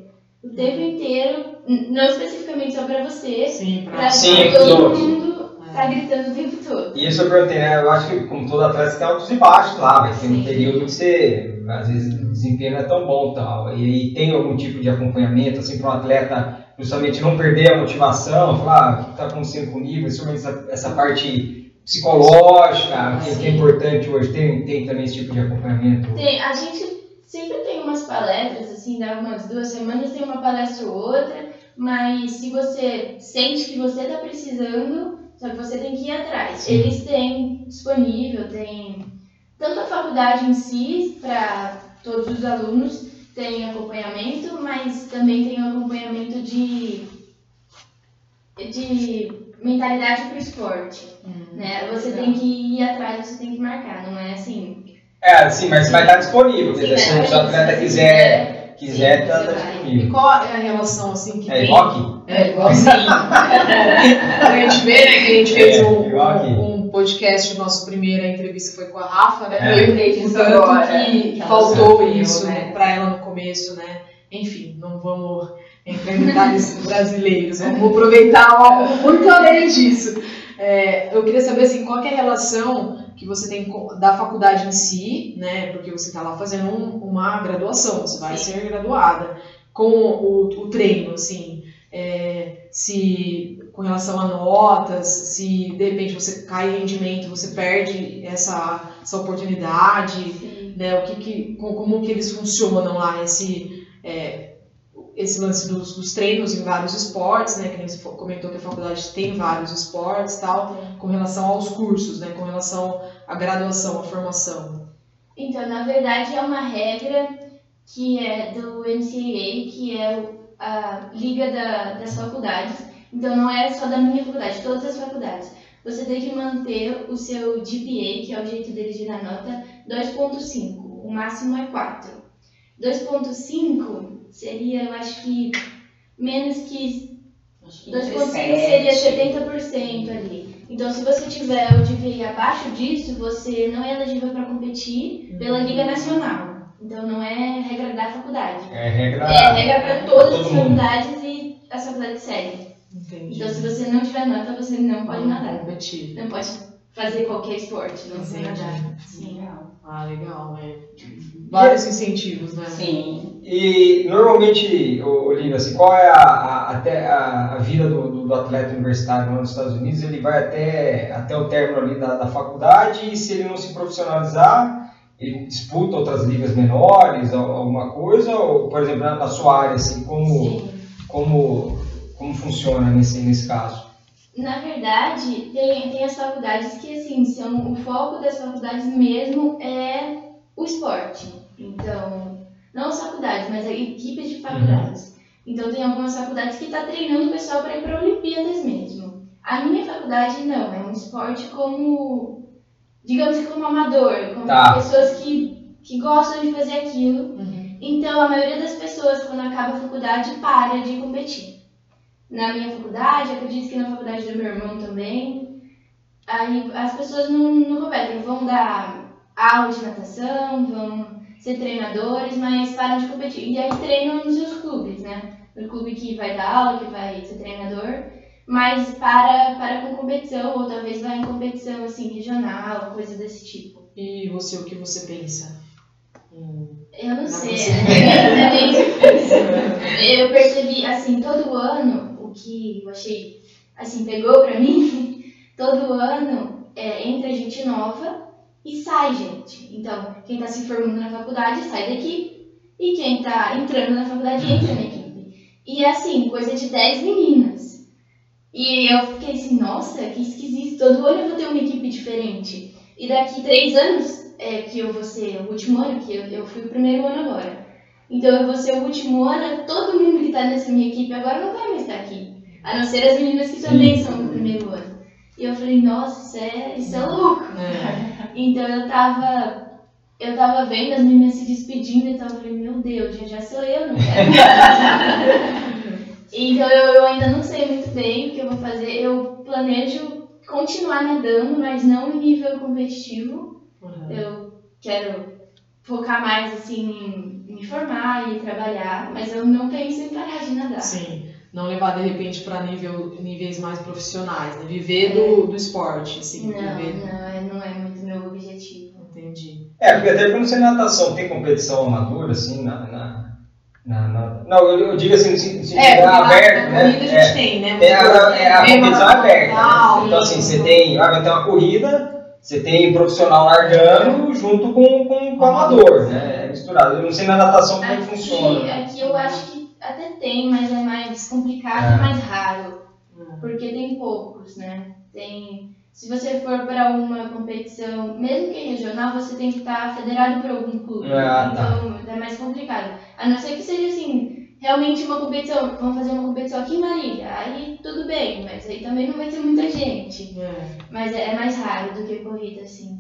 O tempo inteiro, não especificamente só pra você, Sim, pra pra Sim, pros todo mundo. Tá gritando o tempo todo. E isso eu perguntei, né? Eu acho que, como todo atleta, tem altos e baixos lá, vai ter um período que você, às vezes, o desempenho não é tão bom tal. E aí tem algum tipo de acompanhamento, assim, para um atleta justamente não perder a motivação, falar, ah, o que está acontecendo comigo, principalmente essa, essa parte psicológica, que, que é importante hoje, tem, tem também esse tipo de acompanhamento. Tem, a gente sempre tem umas palestras, assim, dá umas duas semanas, tem uma palestra ou outra, mas se você sente que você está precisando, só que você tem que ir atrás. Sim. Eles têm disponível, tem tanto a faculdade em si, para todos os alunos, tem acompanhamento, mas também tem um acompanhamento de, de mentalidade para o esporte. Hum. Né? Você tem que ir atrás, você tem que marcar, não é assim. É, sim, mas vai estar disponível, quer dizer, se o Sim, atleta se quiser, quiser, Sim, tá, tá vai. E disponível. qual é a relação assim que É tem? rock? É, igualzinho. a gente vê, né, que a gente fez É, um, igual aqui. um podcast, o nosso primeira entrevista foi com a Rafa, né? É. Eu lembrei O disso tanto agora. que ela faltou sofreu, isso né? pra ela no começo, né? Enfim, não vamos entrar em detalhes brasileiros, vamos aproveitar algo muito além disso. É, eu queria saber assim, qual que é a relação que você tem da faculdade em si, né? Porque você está lá fazendo um- uma graduação, você vai Sim. ser graduada, com o, o treino, assim, é, se com relação a notas, se de repente você cai em rendimento, você perde essa, essa oportunidade, né? O que, que co- como que eles funcionam lá esse é, esse lance dos, dos treinos em vários esportes, né? Que nem você comentou que a faculdade tem vários esportes, tal, com relação aos cursos, né? Com relação à graduação, à formação. Então, na verdade, é uma regra que é do NCAA, que é o- a liga da- das faculdades. Então, não é só da minha faculdade, todas as faculdades. Você tem que manter o seu GPA, que é o jeito deles de dar nota, 2.5. O máximo é 4. 2.5 seria, eu acho que, menos que que 2.5 17. seria 70% ali. Então, se você tiver o GPA abaixo disso, você não é elegível para competir pela Liga Nacional. Então, não é regra da faculdade. É regra. É regra para todas as mundo. faculdades e as faculdades seguem. Entendi. Então, se você não tiver nota, você não pode nadar. competir. Não pode fazer qualquer esporte, não sei nadar. Sim. Legal. Ah, legal, né? Vários incentivos, né? Sim. E normalmente, Olivia, assim, qual é a, a, até a, a vida do, do, do atleta universitário lá nos Estados Unidos? Ele vai até, até o término ali da, da faculdade e se ele não se profissionalizar, ele disputa outras ligas menores, al- alguma coisa? Ou, por exemplo, na, sua área, assim, como, Sim. como, como funciona nesse, nesse caso? Na verdade, tem, tem as faculdades que, assim, são o foco das faculdades mesmo é o esporte. Então, não as faculdades, mas a equipe de faculdades. Então, tem algumas faculdades que estão treinando o pessoal para ir para Olimpíadas mesmo. A minha faculdade não, é um esporte como, digamos que como amador, como Tá. pessoas que, que gostam de fazer aquilo. Uhum. Então, a maioria das pessoas, quando acaba a faculdade, para de competir. Na minha faculdade, acredito que na faculdade do meu irmão também, aí as pessoas não, não competem, vão dar aula de natação, vão ser treinadores, mas param de competir. E aí treinam nos seus clubes, né? No clube que vai dar aula, que vai ser treinador, mas para, para com competição, ou talvez vai em competição assim, regional, coisa desse tipo. E você, o que você pensa? Hum. Eu não sei, <laughs> é. Eu percebi, assim, todo ano, o que eu achei, assim, pegou pra mim, <laughs> todo ano é, entra gente nova e sai gente. Então, quem tá se formando na faculdade sai da equipe e quem tá entrando na faculdade entra na equipe. E assim, coisa de 10 meninas. E eu fiquei assim, nossa, que esquisito, todo ano eu vou ter uma equipe diferente. E daqui três anos, é, que eu vou ser o último ano, que eu, eu fui o primeiro ano agora. Então eu vou ser o último ano, todo mundo que tá nessa minha equipe agora não vai mais estar aqui. A não ser as meninas que também são do primeiro ano. E eu falei, nossa, isso é, isso é louco. É. <laughs> Então eu tava. Eu tava vendo as meninas se despedindo e tava falei, meu Deus, já já sou eu, não quero. <laughs> Então eu, eu ainda não sei muito bem o que eu vou fazer. Eu planejo continuar nadando, mas não em nível competitivo. Uhum. Eu quero focar mais assim em me formar e trabalhar, mas eu não penso em parar de nadar. Sim. Não levar de repente para nível, níveis mais profissionais, né? Viver do, do esporte, assim. Não, Viver. não, é- não é muito meu objetivo. Entendi. É, porque até quando você na natação tem competição amadora, assim, na. na, na- na- não, eu, eu digo assim, no sen- no sentido É, na, aberto, na corrida né? a É. gente tem, né? Tem a, é a Meio competição aberta. né? Então, assim, você tem. Ah, vai ter uma corrida, você tem profissional largando junto com, com, com o amador, né? É misturado. Eu não sei na natação como é que Aqui, funciona. aqui eu acho que até tem, mas é mais complicado É. e mais raro. Hum. Porque tem poucos, né? Tem. Se você for para uma competição, mesmo que regional, você tem que estar federado por algum clube. Ah, tá. Então é mais complicado. A não ser que seja assim, realmente uma competição. Vamos fazer uma competição aqui em Marília. Aí tudo bem, mas aí também não vai ter muita gente. É. Mas é, é mais raro do que corrida, assim.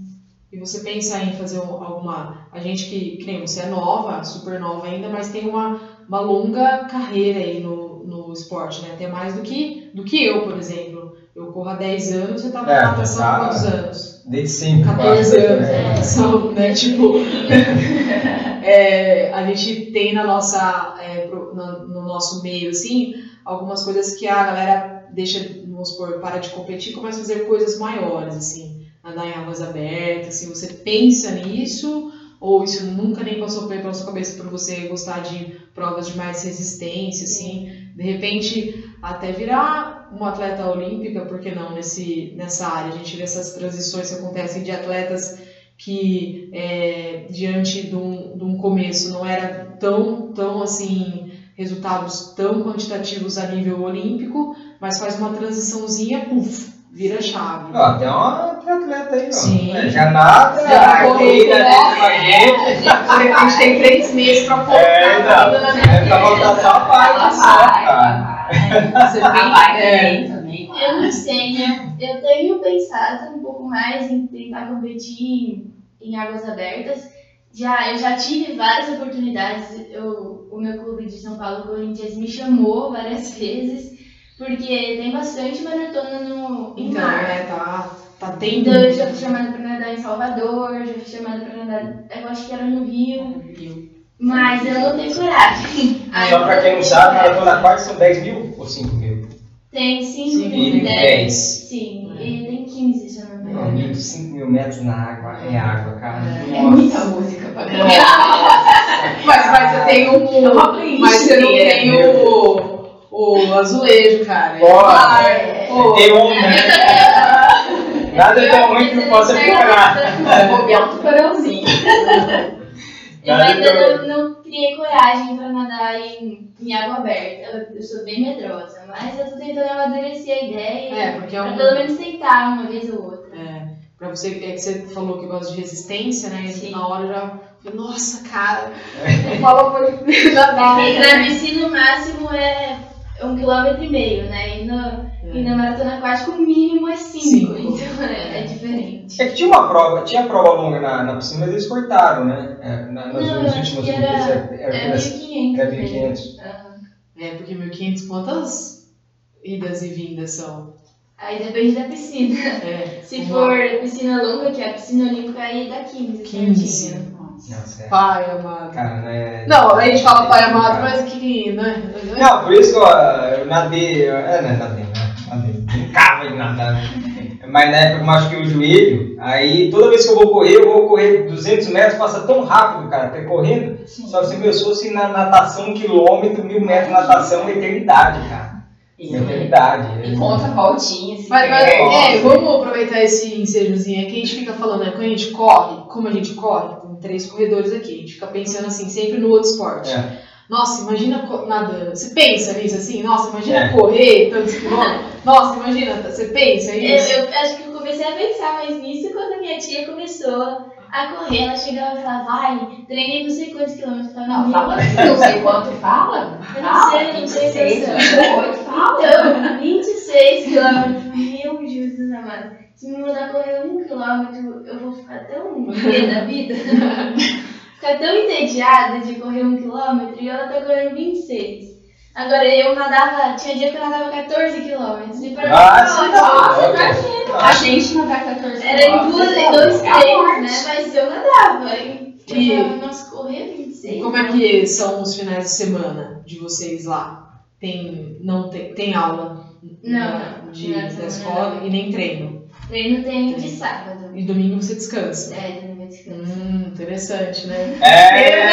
E você pensa em fazer um- alguma. A gente que, que nem você é nova, super nova ainda, mas tem uma, uma longa carreira aí no, no esporte, né? Até mais do que, do que eu, por exemplo. Eu corro há 10 anos, você tava É, na natação há quantos anos? Desde sempre. 14 quase, anos né? natação, né? Tipo. <laughs> é, a gente tem na nossa, é, pro- no, no nosso meio, assim, algumas coisas que a galera deixa, vamos supor, para de competir e começa a fazer coisas maiores, assim, nadar em águas abertas, assim, você pensa nisso ou isso nunca nem passou pela sua cabeça por você gostar de provas de mais resistência, assim, de repente até virar uma atleta olímpica, por que não, nesse, nessa área, a gente vê essas transições que acontecem de atletas que é, diante de um, de um começo não era tão, tão assim, resultados tão quantitativos a nível olímpico, mas faz uma transiçãozinha, puf, vira chave. Ó, tem uma atleta aí, ó. Sim. É, Já nada, Já corrida com a gente. Tem três meses pra voltar. É, tá não. É pra voltar só a parte só, cara. Ela tem, vai é, também, também. Eu não sei, eu, eu tenho pensado um pouco mais em tentar competir em, em águas abertas. Já, eu já tive várias oportunidades. Eu, o meu clube de São Paulo, Corinthians, me chamou várias <laughs> vezes, porque tem bastante maratona no, em então, mar. é, tá, tá tendo. Então eu já fui chamada para nadar em Salvador, já fui chamada para nadar, eu acho que era no Rio, Viu? Mas eu não tenho coragem. <laughs> Aí Só pra quem não sabe, maratona quase são 10 mil ou 5 mil? Tem 5 Cinco mil, mil, 10. dez. Sim, e tem 15, se eu não me engano. mil, 5 mil metros na água, é água, cara. É muita música pra cantar. <laughs> Mas, mas você tem É uma playlist Mas você não tem o, o azulejo, cara. Pô. Tem um, né? <laughs> Nada tão ruim que não possa piorar. Vou bobear um tubarãozinho. Eu ainda tão- não, não criei coragem pra nadar em, em água aberta. Eu, eu sou bem medrosa, mas eu tô tentando amadurecer a ideia. É, porque é Pra um. pelo menos tentar uma vez ou outra. É, pra você, é que você falou que gosta de resistência, né? E Sim. na hora eu já falei, nossa, cara, <laughs> fala pra nadar. E na piscina o máximo é um quilômetro e meio, né? E, no, e na maratona aquática o mínimo é cinco. Cinco. <laughs> Então é, é diferente. É que tinha uma prova, tinha prova longa na, na piscina, mas eles cortaram, né? É, na, nas Não, últimas que era- era, É apenas 1.500. era né? 1.500. Aham. É, porque 1.500 quantas idas e vindas são? Aí depende da piscina. É, <laughs> Se uma- for piscina longa, que é a piscina olímpica, aí dá 15. 15. certinho. Nossa, é. Pai amado. Cara, né? Não, a gente fala pai amado, mas que, né? Não, por isso que eu, eu nadei, eu- é, né, nadei, né? Brincava de nadar. Mas na época eu machuquei o joelho, aí toda vez que eu vou correr, eu vou correr 200 metros, passa tão rápido, cara, até correndo. Só que você pensou assim na natação, um quilômetro, mil metros de natação, uma eternidade, cara. Uma eternidade. E conta a voltinha. se Mas, mas, é, vamos aproveitar esse ensejozinho aqui. A gente fica falando, né? Quando a gente corre, como a gente corre, tem três corredores aqui, a gente fica pensando assim, sempre no outro esporte. É. Nossa, imagina nadando. Você pensa nisso assim? Nossa, imagina É. correr tantos quilômetros. Nossa, imagina, você pensa Eu, nisso? eu acho que eu comecei a pensar mais nisso quando a minha tia começou a correr. Ela chegava e falava, vai, treinei não sei quantos quilômetros. Eu falava, Não, "Meu fala não sei quanto fala. Eu não sei, eu não sei 26, noção. 28, fala. Então, 26 quilômetros. Meu Jesus amado. Se me mandar correr um quilômetro, eu vou ficar tão pé da vida. <laughs> ficar tão entediada de correr um quilômetro e ela tá correndo 26. Agora eu nadava, tinha dia que eu nadava 14 quilômetros. E pra mim, Ah, sim, ótimo. tá. imagina. A gente não dá 14 Era em duas, em dois É a treinos, né? Mas eu nadava. E eu E- falava, nossa, correr 26? E como é que são os finais de semana de vocês lá? Tem, não tem, tem aula Não, na- não. de, Final de da escola não. e nem treino. Treino tem de sábado. E domingo você descansa. É, Hum, interessante, né? É!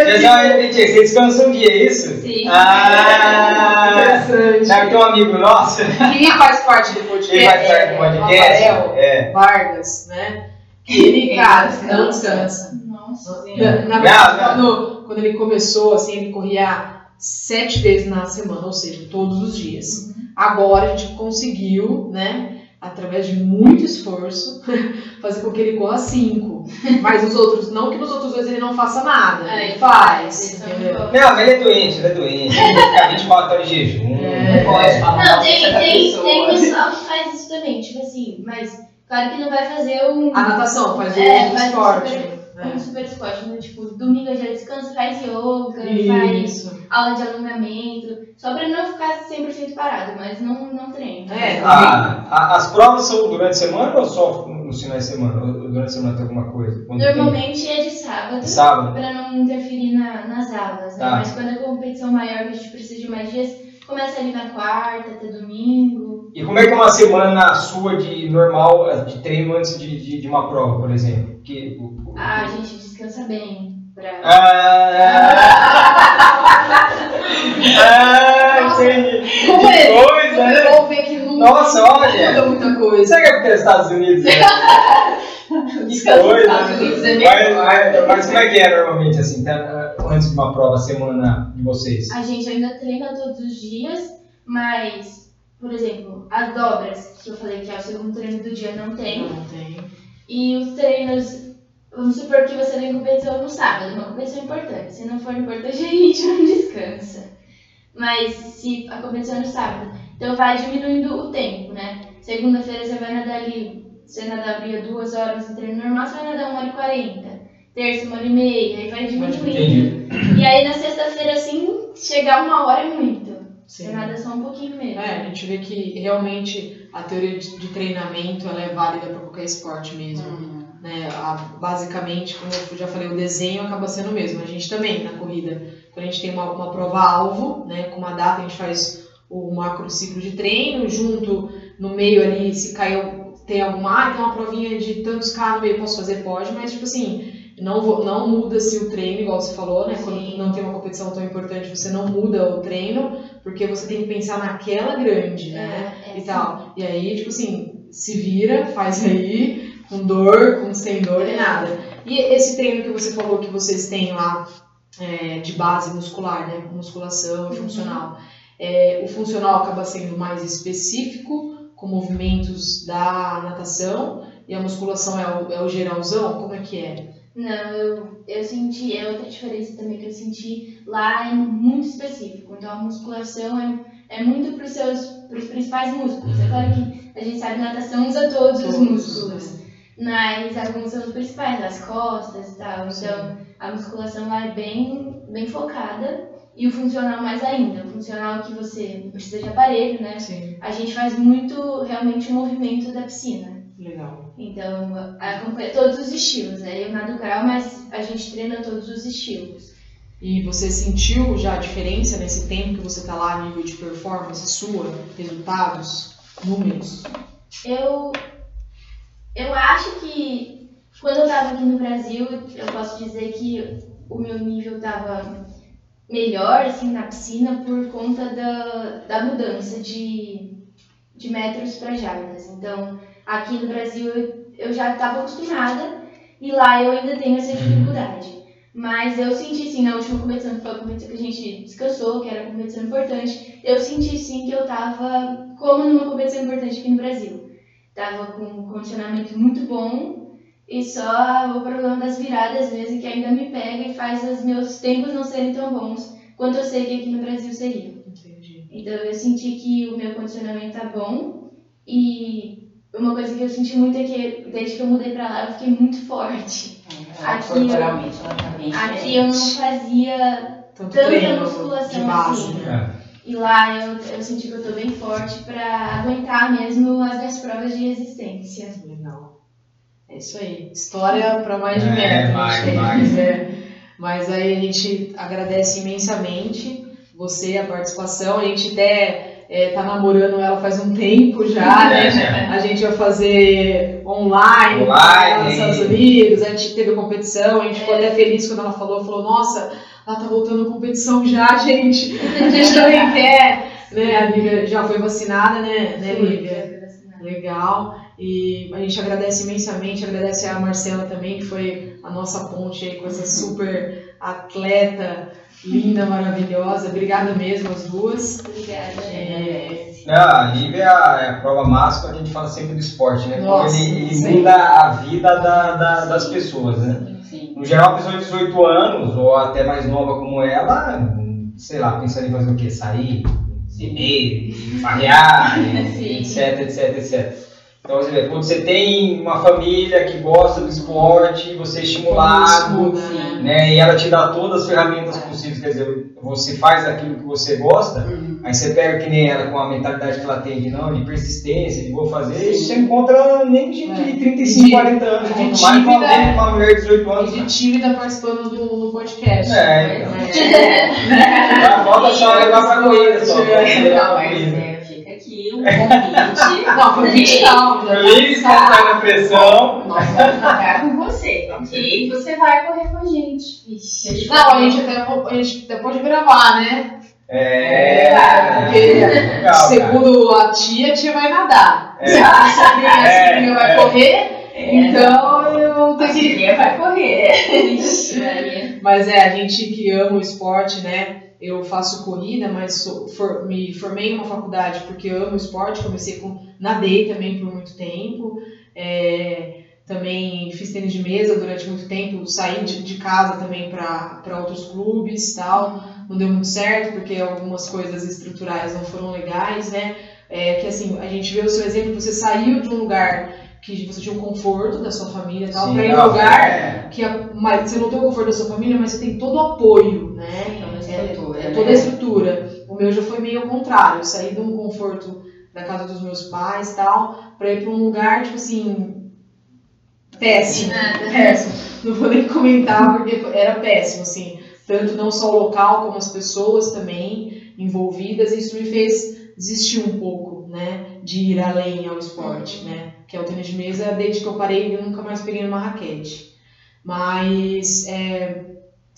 <laughs> Vocês vão repetir, você descansa um dia, é isso? Sim. Ah! Interessante. Sabe que um amigo nosso, Quem faz parte do podcast? ele vai estar no podcast, é. Vargas, né? Que ele, cara, descansa. não descansa. Nossa. Na, verdade. Quando, quando ele começou, assim, ele corria sete vezes na semana, ou seja, todos os dias. Agora a gente conseguiu, né, através de muito esforço, <laughs> fazer com que ele corra cinco. Mas os outros, não que nos outros dois ele não faça nada, É, ele faz, bons. Não, mas ele é doente, ele é doente. Ele fica <laughs> 24 horas de jejum. É. Não pode falar Não, tem, tem, pessoa. tem pessoal que faz isso também, tipo assim, mas claro que não vai fazer um, A natação faz o É, faz esporte. super- um É. super esporte, né? Tipo, domingo já descansa, faz yoga, faz Isso. aula de alongamento, só pra não ficar 100% parado, mas não, não treina. É, Ah, a- as provas são durante a semana ou só nos finais de semana? Ou durante a semana tem alguma coisa? Quando Normalmente é de sábado. tem? Sábado? Pra não interferir na- nas aulas, né? Tá. Mas quando é competição maior, que a gente precisa de mais dias, começa ali na quarta até domingo. E como é que é uma semana sua de normal, de treino antes de, de, de uma prova, por exemplo? Que, o- o- Ah, a gente descansa bem. Pra... Ah, ah, entendi. Como é? Que coisa, né? Nossa, olha. muita coisa. Será que é porque é Estados Unidos? Né? <laughs> Né? Mas, mas, mas como é que é normalmente, assim, tá, antes de uma prova, semana de vocês? A gente ainda treina todos os dias, mas, por exemplo, as dobras, que eu falei que é o segundo treino do dia, não tem. Não tem. E os treinos, vamos supor que você tem competição no sábado, uma competição importante. Se não for importante, <laughs> a gente não descansa. Mas se a competição é no sábado, então vai diminuindo o tempo, né? Segunda-feira você vai nadar ali, você nadaria duas horas no treino normal, você vai nadar uma hora e quarenta. Terça, uma hora e meia, aí vai diminuindo. Entendi. E aí na sexta-feira, assim, chegar uma hora é muito. Sim. Você nada só um pouquinho mesmo. É, a gente vê que realmente a teoria de, de treinamento ela é válida para qualquer esporte mesmo. Uhum. Né? A- basicamente, como eu já falei, o desenho acaba sendo o mesmo. A gente também, na corrida, quando a gente tem uma, uma prova-alvo, né, com uma data, a gente faz o macro ciclo de treino, junto no meio ali, se caiu tem alguma, ah, tem uma provinha de tantos K no meio, posso fazer? Pode, mas tipo assim, não, vou- não muda-se o treino, igual você falou, né? Quando Sim. não tem uma competição tão importante, você não muda o treino, porque você tem que pensar naquela grande, né? É, é, e sim. tal. E aí, tipo assim, se vira, faz aí, com dor, com sem dor nem nada. E esse treino que você falou que vocês têm lá é, de base muscular, né? Musculação e funcional. É, o funcional acaba sendo mais específico, com movimentos da natação, e a musculação é o, é o geralzão? Como é que é? Não, eu, eu senti, é outra diferença também que eu senti lá é muito específico. Então a musculação é, é muito para os seus pros principais músculos. É claro que a gente sabe que natação usa todos os Todos, músculos, mas alguns são os principais, as costas e tal. Então a musculação lá é bem, bem focada e o funcional mais ainda. O funcional que você não precisa de aparelho, né? Sim, A gente faz muito realmente o movimento da piscina. legal. Então, acompanha todos os estilos, né? Eu nado crawl, mas a gente treina todos os estilos. E você sentiu já a diferença nesse tempo que você tá lá a nível de performance sua, resultados, números? Eu, eu acho que quando eu tava aqui no Brasil, eu posso dizer que o meu nível tava melhor, assim, na piscina por conta da, da mudança de, de metros para jardas. Então, aqui no Brasil eu, eu já estava acostumada e lá eu ainda tenho essa dificuldade. Mas eu senti sim, na última competição, que foi a competição que a gente descansou, que era uma competição importante, eu senti sim que eu tava como numa competição importante aqui no Brasil. Tava com um condicionamento muito bom e só o problema das viradas mesmo que ainda me pega e faz os meus tempos não serem tão bons quanto eu sei que aqui no Brasil seriam. Entendi. Então eu senti que o meu condicionamento tá bom e uma coisa que eu senti muito é que desde que eu mudei pra lá eu fiquei muito forte. Ela, Aqui- corporalmente, ela tá Aqui eu não fazia Tanto Tanta musculação base, assim. né? e lá eu, eu senti que eu tô bem forte pra aguentar mesmo as minhas provas de resistência. Legal. É isso aí. História para mais de É, metro. gente. vai. É. Mas aí a gente agradece imensamente você, a participação. A gente até é, tá namorando ela faz um tempo já, né? A gente vai fazer online, Online. nos Estados Unidos, a gente teve competição, a gente ficou até feliz quando ela falou, falou, nossa, ela tá voltando à competição já, <laughs> gente. A gente também quer, né? A Lívia já foi vacinada, né, né Lívia? Legal. E a gente agradece imensamente, agradece a Marcela também, que foi a nossa ponte aí com essa super atleta linda, maravilhosa. Obrigada mesmo, as duas. Obrigada. É, Não, a Lívia é a, é a prova máxima que a gente fala sempre do esporte, né? Nossa, ele, ele sim. muda a vida da, da- das pessoas, né? Sim. No geral, a pessoa de 18 anos, ou até mais nova como ela, sei lá, pensando em fazer o quê? Sair, beber, Sim. <laughs> etc, etc, etc. Então, você vê, quando você tem uma família que gosta do esporte, você é estimulado, né? né? E ela te dá todas as ferramentas possíveis, quer dizer, você faz aquilo que você gosta, Uhum. aí você pega que nem ela com a mentalidade que ela tem de não, de persistência, de vou fazer, isso você encontra nem de, É. de 35, De- 40 anos, quanto mais tímida- uma mulher de 18 anos. E de tímida participando do, do podcast. É, então. É. Falta só levar pra corrida só. Não, mas corrida. É, aqui um convite. Não, 20 não. tá Livre, espontânea pressão. Nós vamos nadar com você, ok? Você vai correr com a gente. Vixe. Não, a gente até, a gente até pode gravar, né? É, Porque, legal, cara. segundo a tia, a tia vai nadar. É. Se a sobrinha, a É, sobrinha vai é. correr, É, então eu a que Julinha vai correr. Mas é, a gente que ama o esporte, né? Eu faço corrida, mas sou- for- me formei numa faculdade porque eu amo esporte. Comecei com. Nadei também por muito tempo. É, também fiz tênis de mesa durante muito tempo. Saí de, de casa também para outros clubes tal. Não deu muito certo porque algumas coisas estruturais não foram legais, né? É, que assim, a gente vê o seu exemplo, você saiu de um lugar que você tinha um conforto da sua família e tal, Sim, para ir não, um lugar é. que a- mas você não tem o conforto da sua família, mas você tem todo o apoio, né? A estrutura, É, né? toda a estrutura. O meu já foi meio ao contrário. Eu saí de um conforto da casa dos meus pais e tal, pra ir pra um lugar, tipo assim, péssimo. Nada. Péssimo. Não vou nem comentar porque era péssimo, assim. tanto não só o local como as pessoas também envolvidas. E isso me fez desistir um pouco, né, de ir além ao esporte, né, que é o tênis de mesa. Desde que eu parei, eu nunca mais peguei numa raquete. Mas é,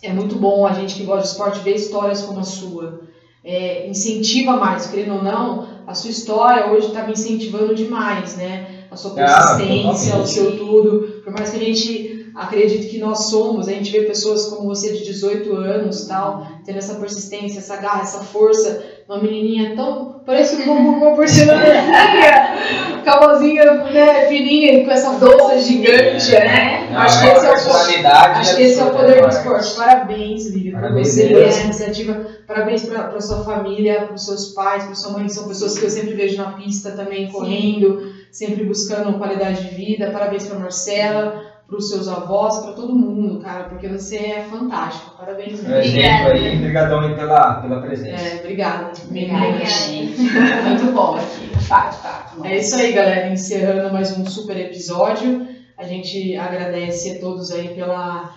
é muito bom a gente que gosta de esporte ver histórias como a sua. É, incentiva mais, querendo ou não, a sua história hoje está me incentivando demais, né? A sua Ah, persistência, o totalmente. seu tudo. Por mais que a gente acredite que nós somos, a gente vê pessoas como você de 18 anos, tal, tendo essa persistência, essa garra, essa força, uma menininha tão parece como uma porcelanazinha, calmazinha, né, fininha, com essa força gigante, né? Não, Acho que é esse é Acho que esse é o poder do né? esporte. Parabéns, Lívia, por você, por essa iniciativa. Parabéns para sua família, para os seus pais, para sua mãe, que são pessoas que eu sempre vejo na pista também, correndo, sempre buscando qualidade de vida. Parabéns para Marcela, para os seus avós, para todo mundo, cara, porque você é fantástico. Parabéns mesmo. exemplo aí, obrigadão aí pela, pela presença. É, obrigada. Obrigada, gente. Muito bom aqui. Fato, fato. É isso aí, galera. Encerrando mais um super episódio. A gente agradece a todos aí pela,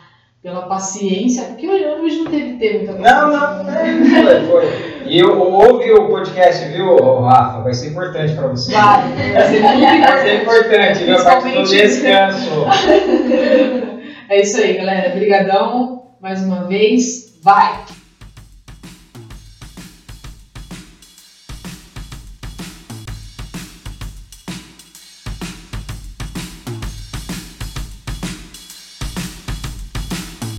pela paciência, porque hoje, não teve tempo muita Não, não, é, foi. E eu, ouve o podcast, viu, Rafa? Vai ser importante pra você. Vai, vai ser muito Vai ser importante. importante, viu? A parte do descanso. É isso aí, galera. Obrigadão mais uma vez. Vai!